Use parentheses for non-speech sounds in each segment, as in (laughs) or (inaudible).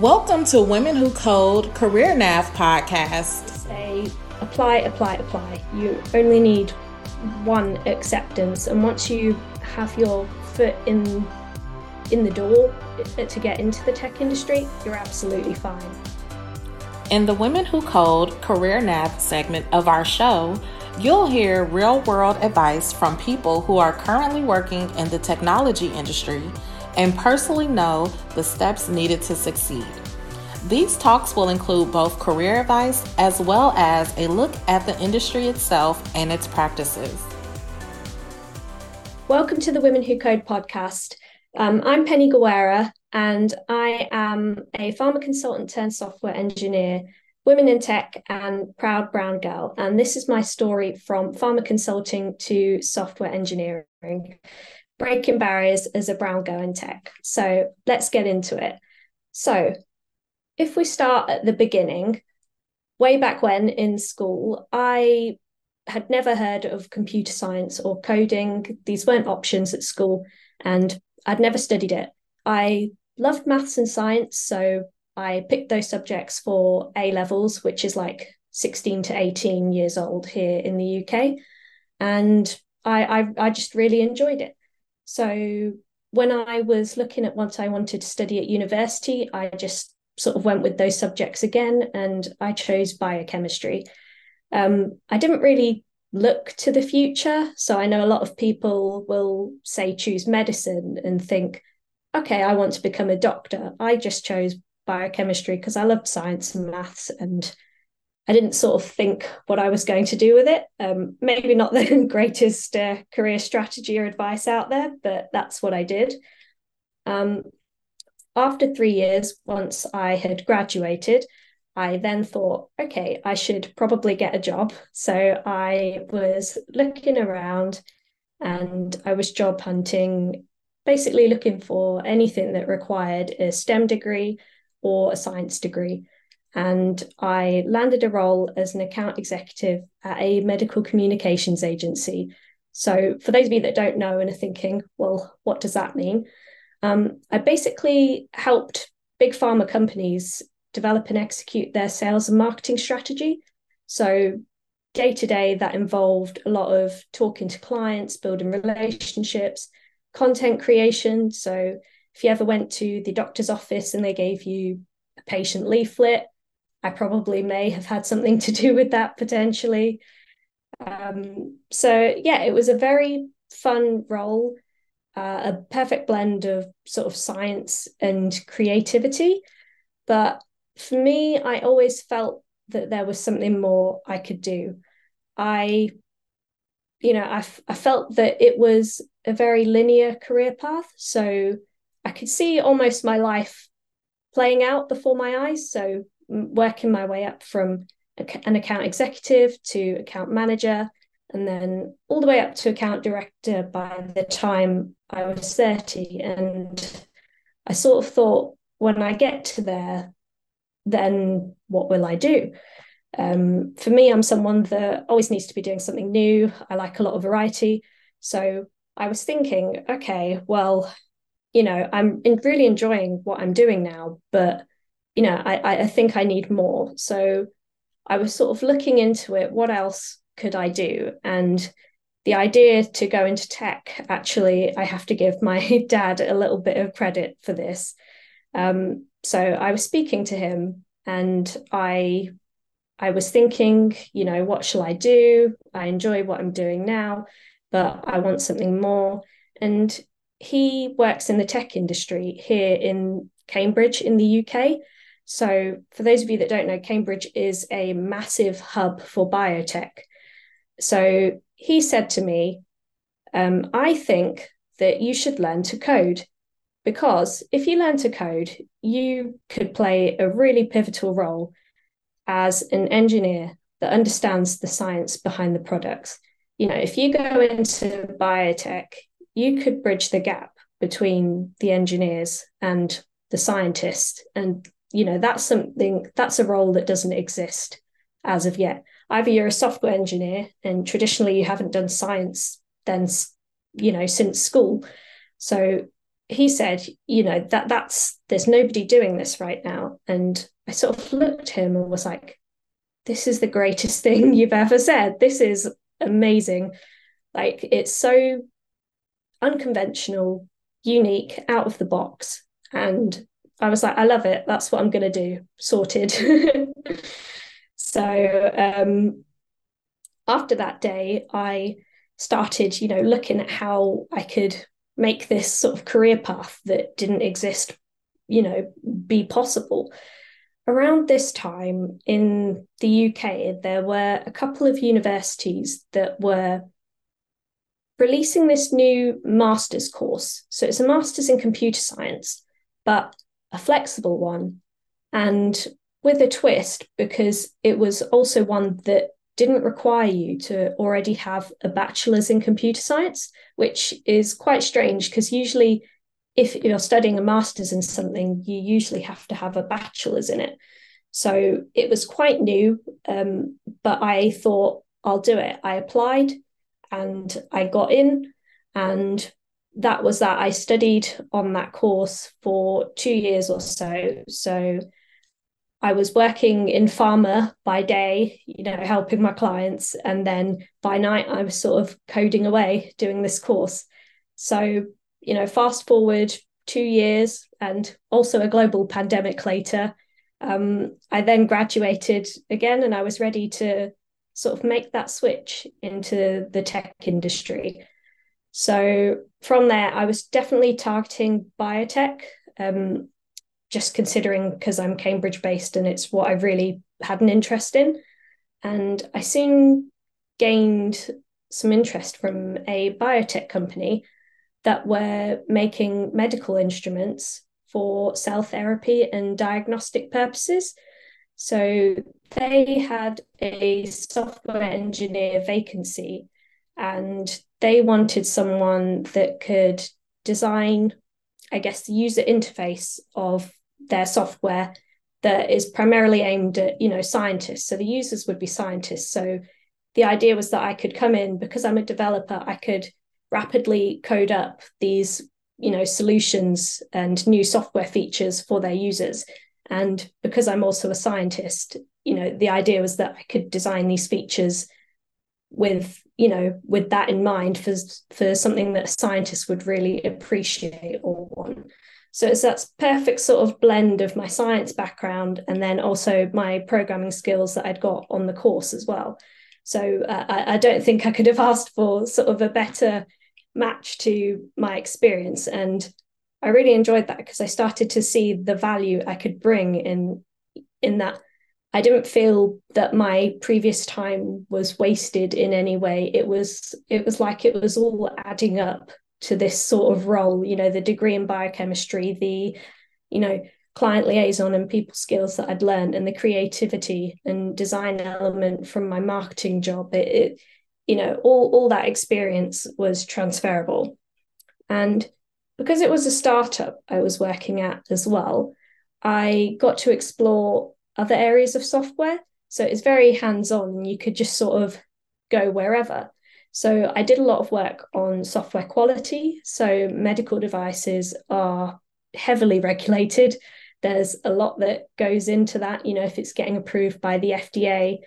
Welcome to Women Who Code Career Nav podcast. Say apply, apply, apply. You only need one acceptance, and once you have your foot in in the door uh, to get into the tech industry, you're absolutely fine. In the Women Who Code Career Nav segment of our show, you'll hear real world advice from people who are currently working in the technology industry and personally know the steps needed to succeed. These talks will include both career advice as well as a look at the industry itself and its practices. Welcome to the Women Who Code podcast. Um, I'm Penny Gawera, and I am a pharma consultant turned software engineer, women in tech, and proud brown girl. And this is my story from pharma consulting to software engineering breaking barriers as a brown girl in tech. So let's get into it. So, if we start at the beginning, way back when in school, I had never heard of computer science or coding. These weren't options at school, and I'd never studied it. I loved maths and science, so I picked those subjects for A levels, which is like 16 to 18 years old here in the UK. And I, I, I just really enjoyed it. So when I was looking at what I wanted to study at university, I just sort of went with those subjects again and I chose biochemistry. Um, I didn't really look to the future. So I know a lot of people will say choose medicine and think, okay, I want to become a doctor. I just chose biochemistry because I loved science and maths and I didn't sort of think what I was going to do with it. Um, maybe not the (laughs) greatest uh, career strategy or advice out there, but that's what I did. Um, after three years, once I had graduated, I then thought, okay, I should probably get a job. So I was looking around and I was job hunting, basically looking for anything that required a STEM degree or a science degree and I landed a role as an account executive at a medical communications agency. So, for those of you that don't know and are thinking, well, what does that mean? Um, I basically helped big pharma companies develop and execute their sales and marketing strategy. So, day to day, that involved a lot of talking to clients, building relationships, content creation. So, if you ever went to the doctor's office and they gave you a patient leaflet, I probably may have had something to do with that potentially. Um, so yeah, it was a very fun role, uh, a perfect blend of sort of science and creativity. But for me, I always felt that there was something more I could do. I, you know, I, I felt that it was a very linear career path. So I could see almost my life playing out before my eyes. So working my way up from an account executive to account manager and then all the way up to account director by the time I was 30. And I sort of thought, when I get to there, then what will I do? Um, for me, I'm someone that always needs to be doing something new. I like a lot of variety. So I was thinking, okay, well, you know, I'm really enjoying what I'm doing now, but you know, I, I think I need more. So I was sort of looking into it. What else could I do? And the idea to go into tech, actually, I have to give my (laughs) dad a little bit of credit for this. Um, so I was speaking to him and I I was thinking, you know, what shall I do? I enjoy what I'm doing now, but I want something more. And he works in the tech industry here in Cambridge in the UK. So, for those of you that don't know, Cambridge is a massive hub for biotech. So, he said to me, um, I think that you should learn to code because if you learn to code, you could play a really pivotal role as an engineer that understands the science behind the products. You know, if you go into biotech, you could bridge the gap between the engineers and the scientists and you know that's something that's a role that doesn't exist as of yet either you're a software engineer and traditionally you haven't done science then you know since school so he said, you know, that that's there's nobody doing this right now. And I sort of looked him and was like, this is the greatest (laughs) thing you've ever said. This is amazing. Like it's so unconventional, unique, out of the box. And I was like, I love it. That's what I'm going to do. Sorted. (laughs) so um, after that day, I started, you know, looking at how I could make this sort of career path that didn't exist, you know, be possible. Around this time in the UK, there were a couple of universities that were releasing this new master's course. So it's a master's in computer science, but a flexible one. And with a twist, because it was also one that didn't require you to already have a bachelor's in computer science, which is quite strange because usually, if you're studying a master's in something, you usually have to have a bachelor's in it. So it was quite new, um, but I thought I'll do it. I applied and I got in, and that was that. I studied on that course for two years or so. So I was working in pharma by day, you know, helping my clients. And then by night, I was sort of coding away doing this course. So, you know, fast forward two years and also a global pandemic later, um, I then graduated again and I was ready to sort of make that switch into the tech industry. So from there, I was definitely targeting biotech. Um, just considering because I'm Cambridge based and it's what I've really had an interest in. And I soon gained some interest from a biotech company that were making medical instruments for cell therapy and diagnostic purposes. So they had a software engineer vacancy and they wanted someone that could design, I guess, the user interface of their software that is primarily aimed at you know scientists. So the users would be scientists. So the idea was that i could come in because i'm a developer i could rapidly code up these you know solutions and new software features for their users. And because i'm also a scientist you know the idea was that i could design these features with you know with that in mind for for something that a scientist would really appreciate or want so it's that perfect sort of blend of my science background and then also my programming skills that I'd got on the course as well. So uh, I, I don't think I could have asked for sort of a better match to my experience. And I really enjoyed that because I started to see the value I could bring in in that I didn't feel that my previous time was wasted in any way. It was it was like it was all adding up to this sort of role you know the degree in biochemistry the you know client liaison and people skills that I'd learned and the creativity and design element from my marketing job it, it you know all all that experience was transferable and because it was a startup I was working at as well I got to explore other areas of software so it's very hands on you could just sort of go wherever so I did a lot of work on software quality. So medical devices are heavily regulated. There's a lot that goes into that, you know, if it's getting approved by the FDA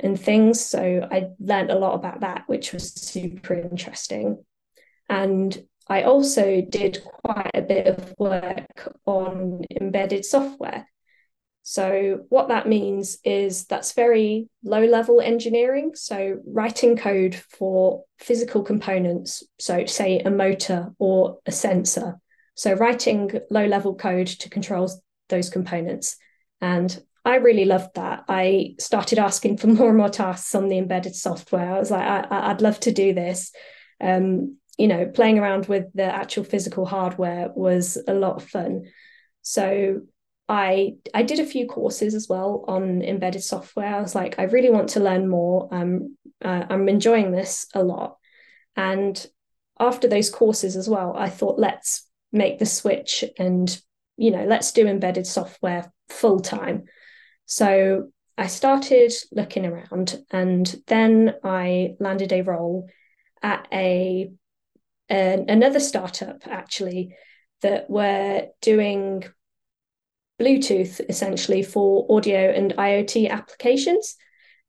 and things. So I learned a lot about that, which was super interesting. And I also did quite a bit of work on embedded software. So, what that means is that's very low level engineering. So, writing code for physical components, so say a motor or a sensor. So, writing low level code to control those components. And I really loved that. I started asking for (laughs) more and more tasks on the embedded software. I was like, I, would love to do this. Um, you know, playing around with the actual physical hardware was a lot of fun. So I I did a few courses as well on embedded software. I was like, I really want to learn more. Um, uh, I'm enjoying this a lot. And after those courses as well, I thought, let's make the switch and you know, let's do embedded software full time. So I started looking around, and then I landed a role at a, a another startup actually that were doing Bluetooth essentially for audio and IoT applications.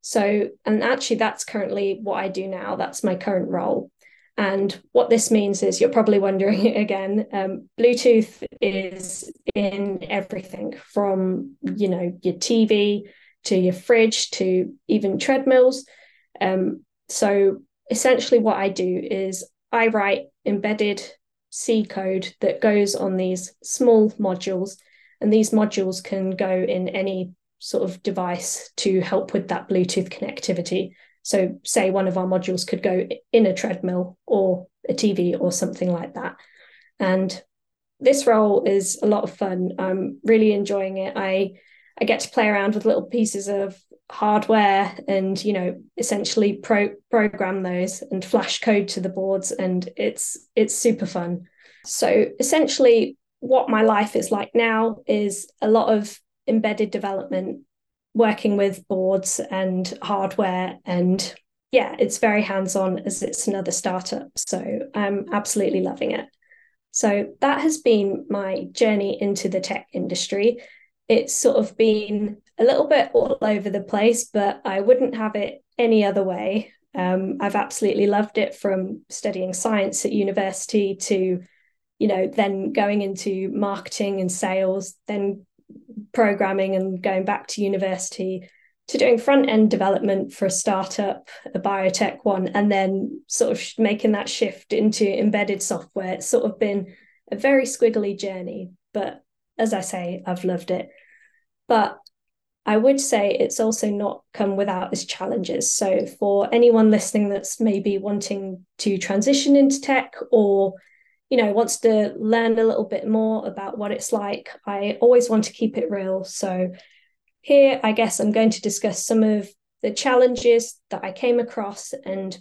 So, and actually, that's currently what I do now. That's my current role. And what this means is you're probably wondering (laughs) again, um, Bluetooth is in everything from, you know, your TV to your fridge to even treadmills. Um, so essentially, what I do is I write embedded C code that goes on these small modules, and these modules can go in any sort of device to help with that Bluetooth connectivity. So, say one of our modules could go in a treadmill or a TV or something like that. And this role is a lot of fun. I'm really enjoying it. I I get to play around with little pieces of hardware and you know essentially pro- program those and flash code to the boards and it's it's super fun. So essentially what my life is like now is a lot of embedded development working with boards and hardware and yeah it's very hands on as it's another startup. So i'm absolutely loving it. So that has been my journey into the tech industry. It's sort of been a little bit all over the place but i wouldn't have it any other way. Um, i've absolutely loved it from studying science at university to you know then going into marketing and sales then programming and going back to university to doing front end development for a startup, a biotech one, and then sort of making that shift into embedded software. It's sort of been a very squiggly journey, but as I say, I've loved it. But I would say it's also not come without its challenges. So, for anyone listening that's maybe wanting to transition into tech or you know wants to learn a little bit more about what it's like. I always want to keep it real. So here i guess i'm going to discuss some of the challenges that i came across and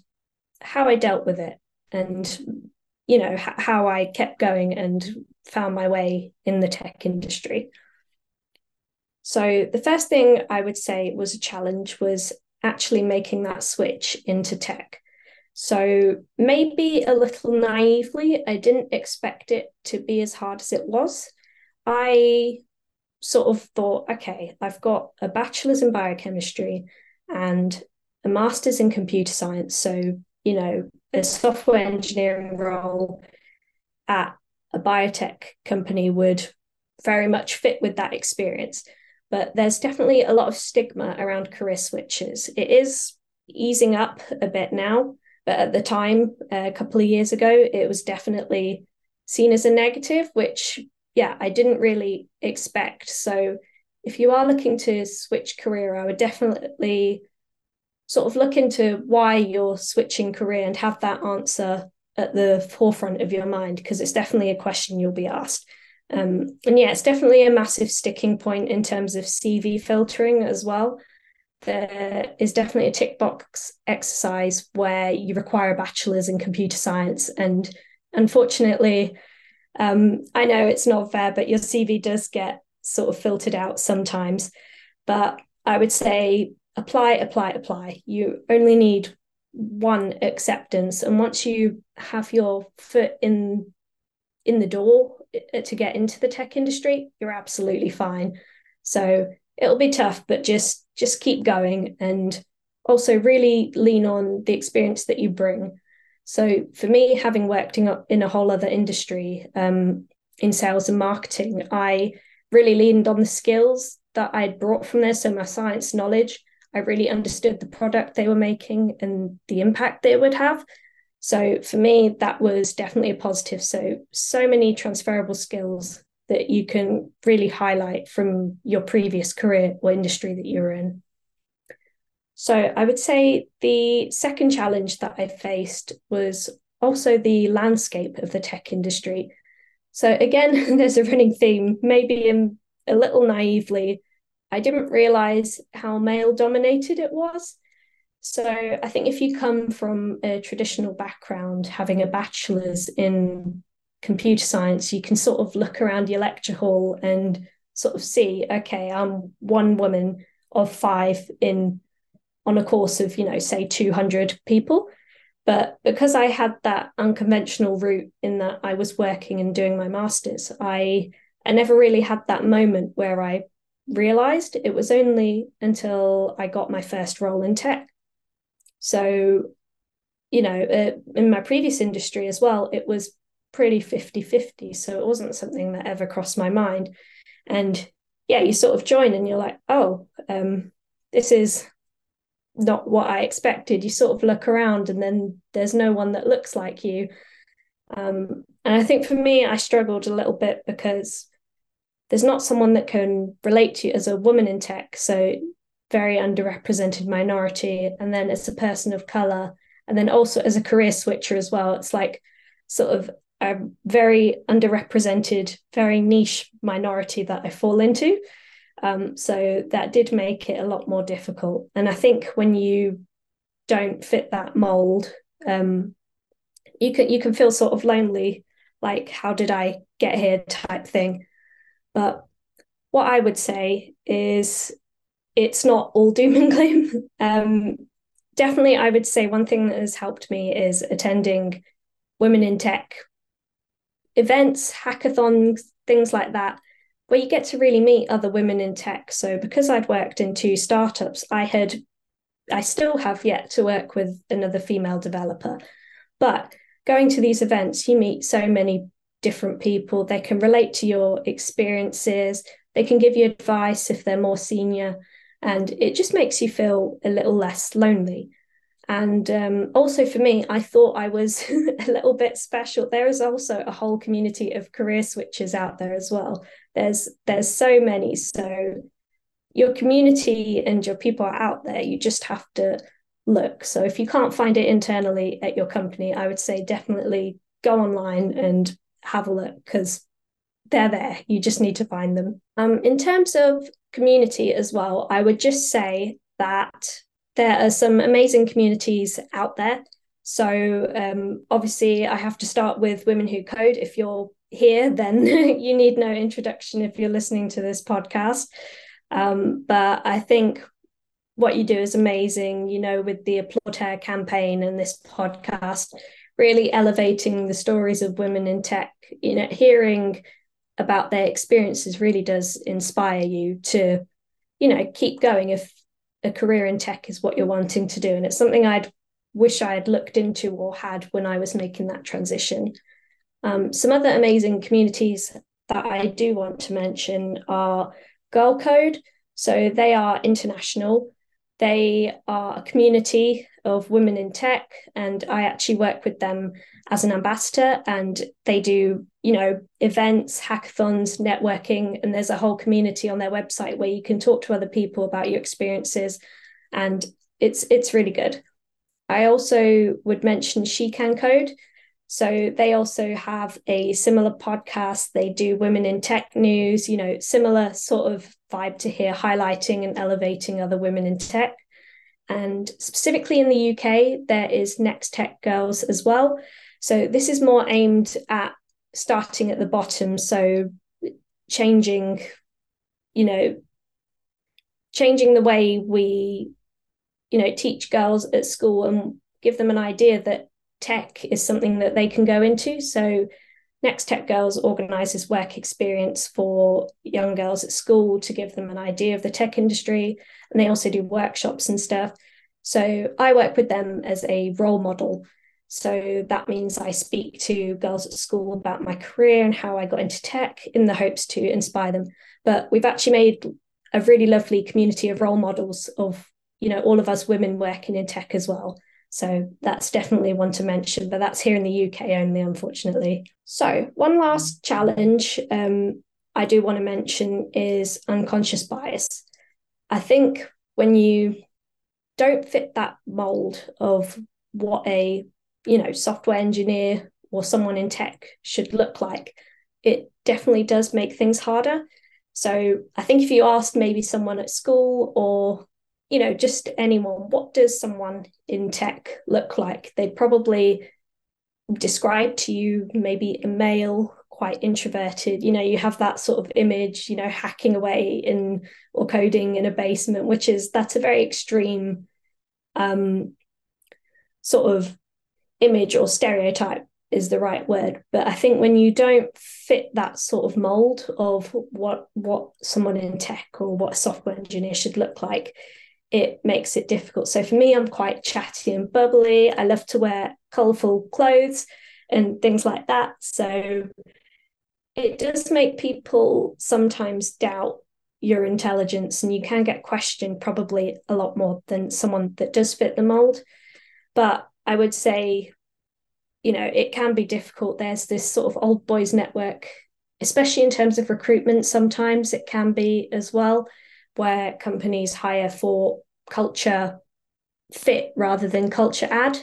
how i dealt with it and you know h- how i kept going and found my way in the tech industry. So the first thing i would say was a challenge was actually making that switch into tech so maybe a little naively, I didn't expect it to be as hard as it was. I sort of thought, okay, I've got a bachelor's in biochemistry and a master's in computer science. So, you know, a software engineering role at a biotech company would very much fit with that experience. But there's definitely a lot of stigma around career switches. It is easing up a bit now. But at the time, a couple of years ago, it was definitely seen as a negative, which, yeah, I didn't really expect. So if you are looking to switch career, I would definitely sort of look into why you're switching career and have that answer at the forefront of your mind because it's definitely a question you'll be asked. Um, and yeah, it's definitely a massive sticking point in terms of CV filtering as well there is definitely a tick box exercise where you require a bachelor's in computer science. And unfortunately, um, I know it's not fair, but your CV does get sort of filtered out sometimes. But I would say apply, apply, apply. You only need one acceptance. And once you have your foot in in the door uh, to get into the tech industry, you're absolutely fine. So it'll be tough, but just just keep going and also really lean on the experience that you bring. So for me, having worked in a, in a whole other industry um, in sales and marketing, I really leaned on the skills that I'd brought from there. So my science knowledge, I really understood the product they were making and the impact they would have. So for me, that was definitely a positive. So so many transferable skills that you can really highlight from your previous career or industry that you're in. So I would say the second challenge that I faced was also the landscape of the tech industry. So again, (laughs) there's a running theme, maybe a little naively, I didn't realize how male dominated it was. So I think if you come from a traditional background, having a bachelor's in computer science, you can sort of look around your lecture hall and sort of see, okay, I'm one woman of five in on a course of, you know, say 200 people. But because I had that unconventional route in that I was working and doing my master's, I I never really had that moment where I realized it was only until I got my first role in tech. So, you know, uh, in my previous industry as well, it was pretty 50 50. So it wasn't something that ever crossed my mind. And yeah, you sort of join and you're like, oh, um, this is not what I expected. You sort of look around and then there's no one that looks like you. Um, and I think for me, I struggled a little bit because there's not someone that can relate to you as a woman in tech. So, very underrepresented minority. And then as a person of color, and then also as a career switcher as well. It's like sort of a very underrepresented, very niche minority that I fall into. Um, so that did make it a lot more difficult. And I think when you don't fit that mold, um, you can you can feel sort of lonely, like how did I get here type thing. But what I would say is it's not all doom and gloom. (laughs) Um, definitely, I would say one thing that has helped me is attending women in tech events, hackathons, things like that, where you get to really meet other women in tech. So because I'd worked in two startups, I had I still have yet to work with another female developer. But going to these events, you meet so many different people. They can relate to your experiences, they can give you advice if they're more senior, and it just makes you feel a little less lonely. And um, also for me, I thought I was (laughs) a little bit special. There is also a whole community of career switchers out there as well. There's there's so many. So your community and your people are out there. You just have to look. So if you can't find it internally at your company, I would say definitely go online and have a look because they're there. You just need to find them. Um, in terms of community as well, I would just say that there are some amazing communities out there. So um, obviously, I have to start with Women Who Code. If you're here, then (laughs) you need no introduction if you're listening to this podcast. Um, but I think what you do is amazing, you know, with the Applaud campaign and this podcast, really elevating the stories of women in tech. You know, hearing about their experiences really does inspire you to, you know, keep going if a career in tech is what you're wanting to do. And it's something I'd wish I had looked into or had when I was making that transition. Um, some other amazing communities that I do want to mention are Girl Code. So they are international. They are a community of women in tech, and I actually work with them as an ambassador. And they do, you know, events, hackathons, networking, and there's a whole community on their website where you can talk to other people about your experiences, and it's it's really good. I also would mention She Can Code. So they also have a similar podcast. They do women in tech news, you know, similar sort of vibe to here, highlighting and elevating other women in tech. And specifically in the UK, there is Next Tech Girls as well. So this is more aimed at starting at the bottom. So changing, you know, changing the way we, you know, teach girls at school and give them an idea that tech is something that they can go into. So Next Tech Girls organises work experience for young girls at school to give them an idea of the tech industry. And they also do workshops and stuff. So I work with them as a role model. So that means I speak to girls at school about my career and how I got into tech in the hopes to inspire them. But we've actually made a really lovely community of role models of, you know, all of us women working in tech as well. So that's definitely one to mention, but that's here in the UK only, unfortunately. So, one last challenge um, I do want to mention is unconscious bias. I think when you don't fit that mold of what a you know software engineer or someone in tech should look like, it definitely does make things harder. So I think if you asked maybe someone at school or you know, just anyone, what does someone in tech look like? They'd probably describe to you maybe a male, quite introverted. You know, you have that sort of image, you know, hacking away in or coding in a basement, which is that's a very extreme um, sort of image or stereotype is the right word but i think when you don't fit that sort of mold of what what someone in tech or what a software engineer should look like it makes it difficult. So for me i'm quite chatty and bubbly. I love to wear colorful clothes and things like that. So it does make people sometimes doubt your intelligence and you can get questioned probably a lot more than someone that does fit the mold but i would say you know it can be difficult. There's this sort of old boys network especially in terms of recruitment sometimes it can be as well where companies hire for culture fit rather than culture add.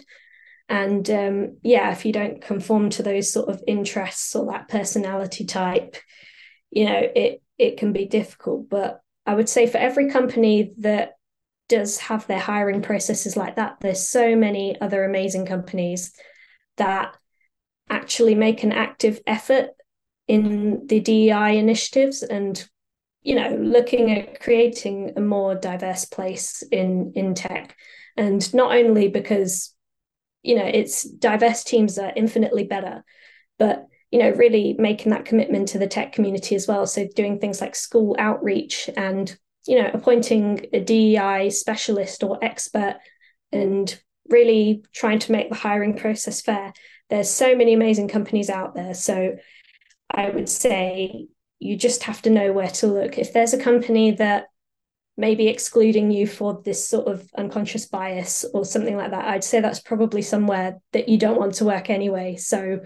And um, yeah if you don't conform to those sort of interests or that personality type you know it it can be difficult. But i would say for every company that does have their hiring processes like that there's so many other amazing companies that actually make an active effort in the DEI initiatives and you know looking at creating a more diverse place in in tech and not only because you know it's diverse teams are infinitely better but you know really making that commitment to the tech community as well so doing things like school outreach and you know appointing a DEI specialist or expert and really trying to make the hiring process fair. There's so many amazing companies out there. So I would say you just have to know where to look. If there's a company that may be excluding you for this sort of unconscious bias or something like that, I'd say that's probably somewhere that you don't want to work anyway. So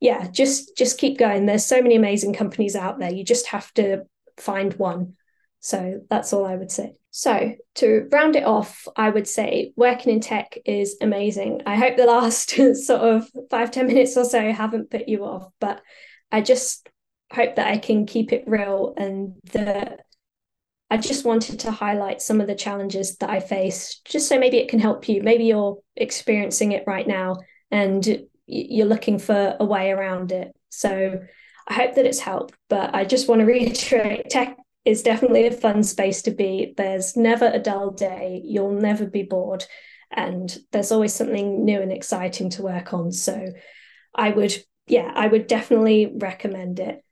yeah, just just keep going. There's so many amazing companies out there. You just have to find one. So that's all I would say. So, to round it off, I would say working in tech is amazing. I hope the last (laughs) sort of five ten minutes or so haven't put you off, but I just hope that I can keep it real and that I just wanted to highlight some of the challenges that I face, just so maybe it can help you. Maybe you're experiencing it right now and you're looking for a way around it. So, I hope that it's helped, but I just want to reiterate tech is definitely a fun space to be. There's never a dull day. You'll never be bored. And there's always something new and exciting to work on. So I would, yeah, I would definitely recommend it.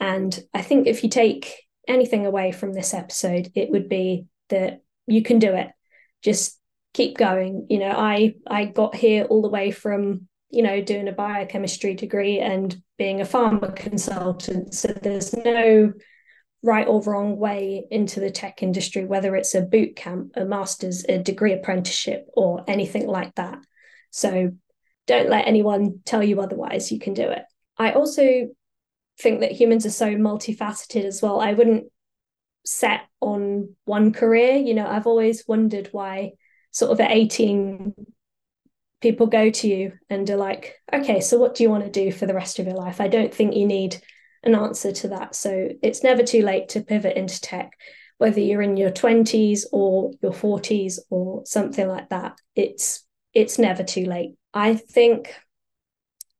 And I think if you take anything away from this episode, it would be that you can do it. Just keep going. You know, I I got here all the way from you know doing a biochemistry degree and being a pharma consultant so there's no right or wrong way into the tech industry, whether it's a boot camp, a master's, a degree apprenticeship, or anything like that. So don't let anyone tell you otherwise. You can do it. I also think that humans are so multifaceted as well. I wouldn't set on one career. You know, I've always wondered why, sort of at 18, people go to you and are like, okay, so what do you want to do for the rest of your life? I don't think you need an answer to that. So it's never too late to pivot into tech, whether you're in your 20s or your 40s or something like that. It's it's never too late. I think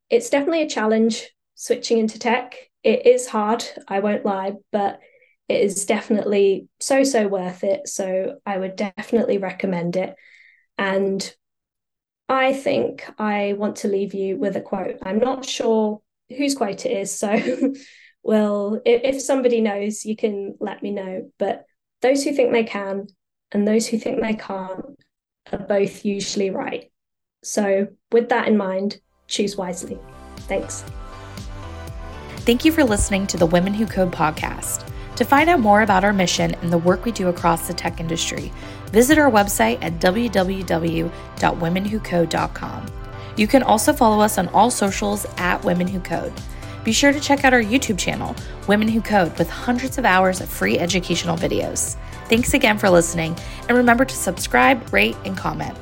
it's definitely a challenge switching into tech. It is hard, I won't lie, but it is definitely so so worth it. So I would definitely recommend it. And I think I want to leave you with a quote. I'm not sure whose quote it is. So, (laughs) well, if, if somebody knows, you can let me know. But those who think they can and those who think they can't are both usually right. So, with that in mind, choose wisely. Thanks. Thank you for listening to the Women Who Code podcast. To find out more about our mission and the work we do across the tech industry, visit our website at www.womenwhocode.com. You can also follow us on all socials at Women Who Code. Be sure to check out our YouTube channel, Women Who Code, with hundreds of hours of free educational videos. Thanks again for listening, and remember to subscribe, rate, and comment.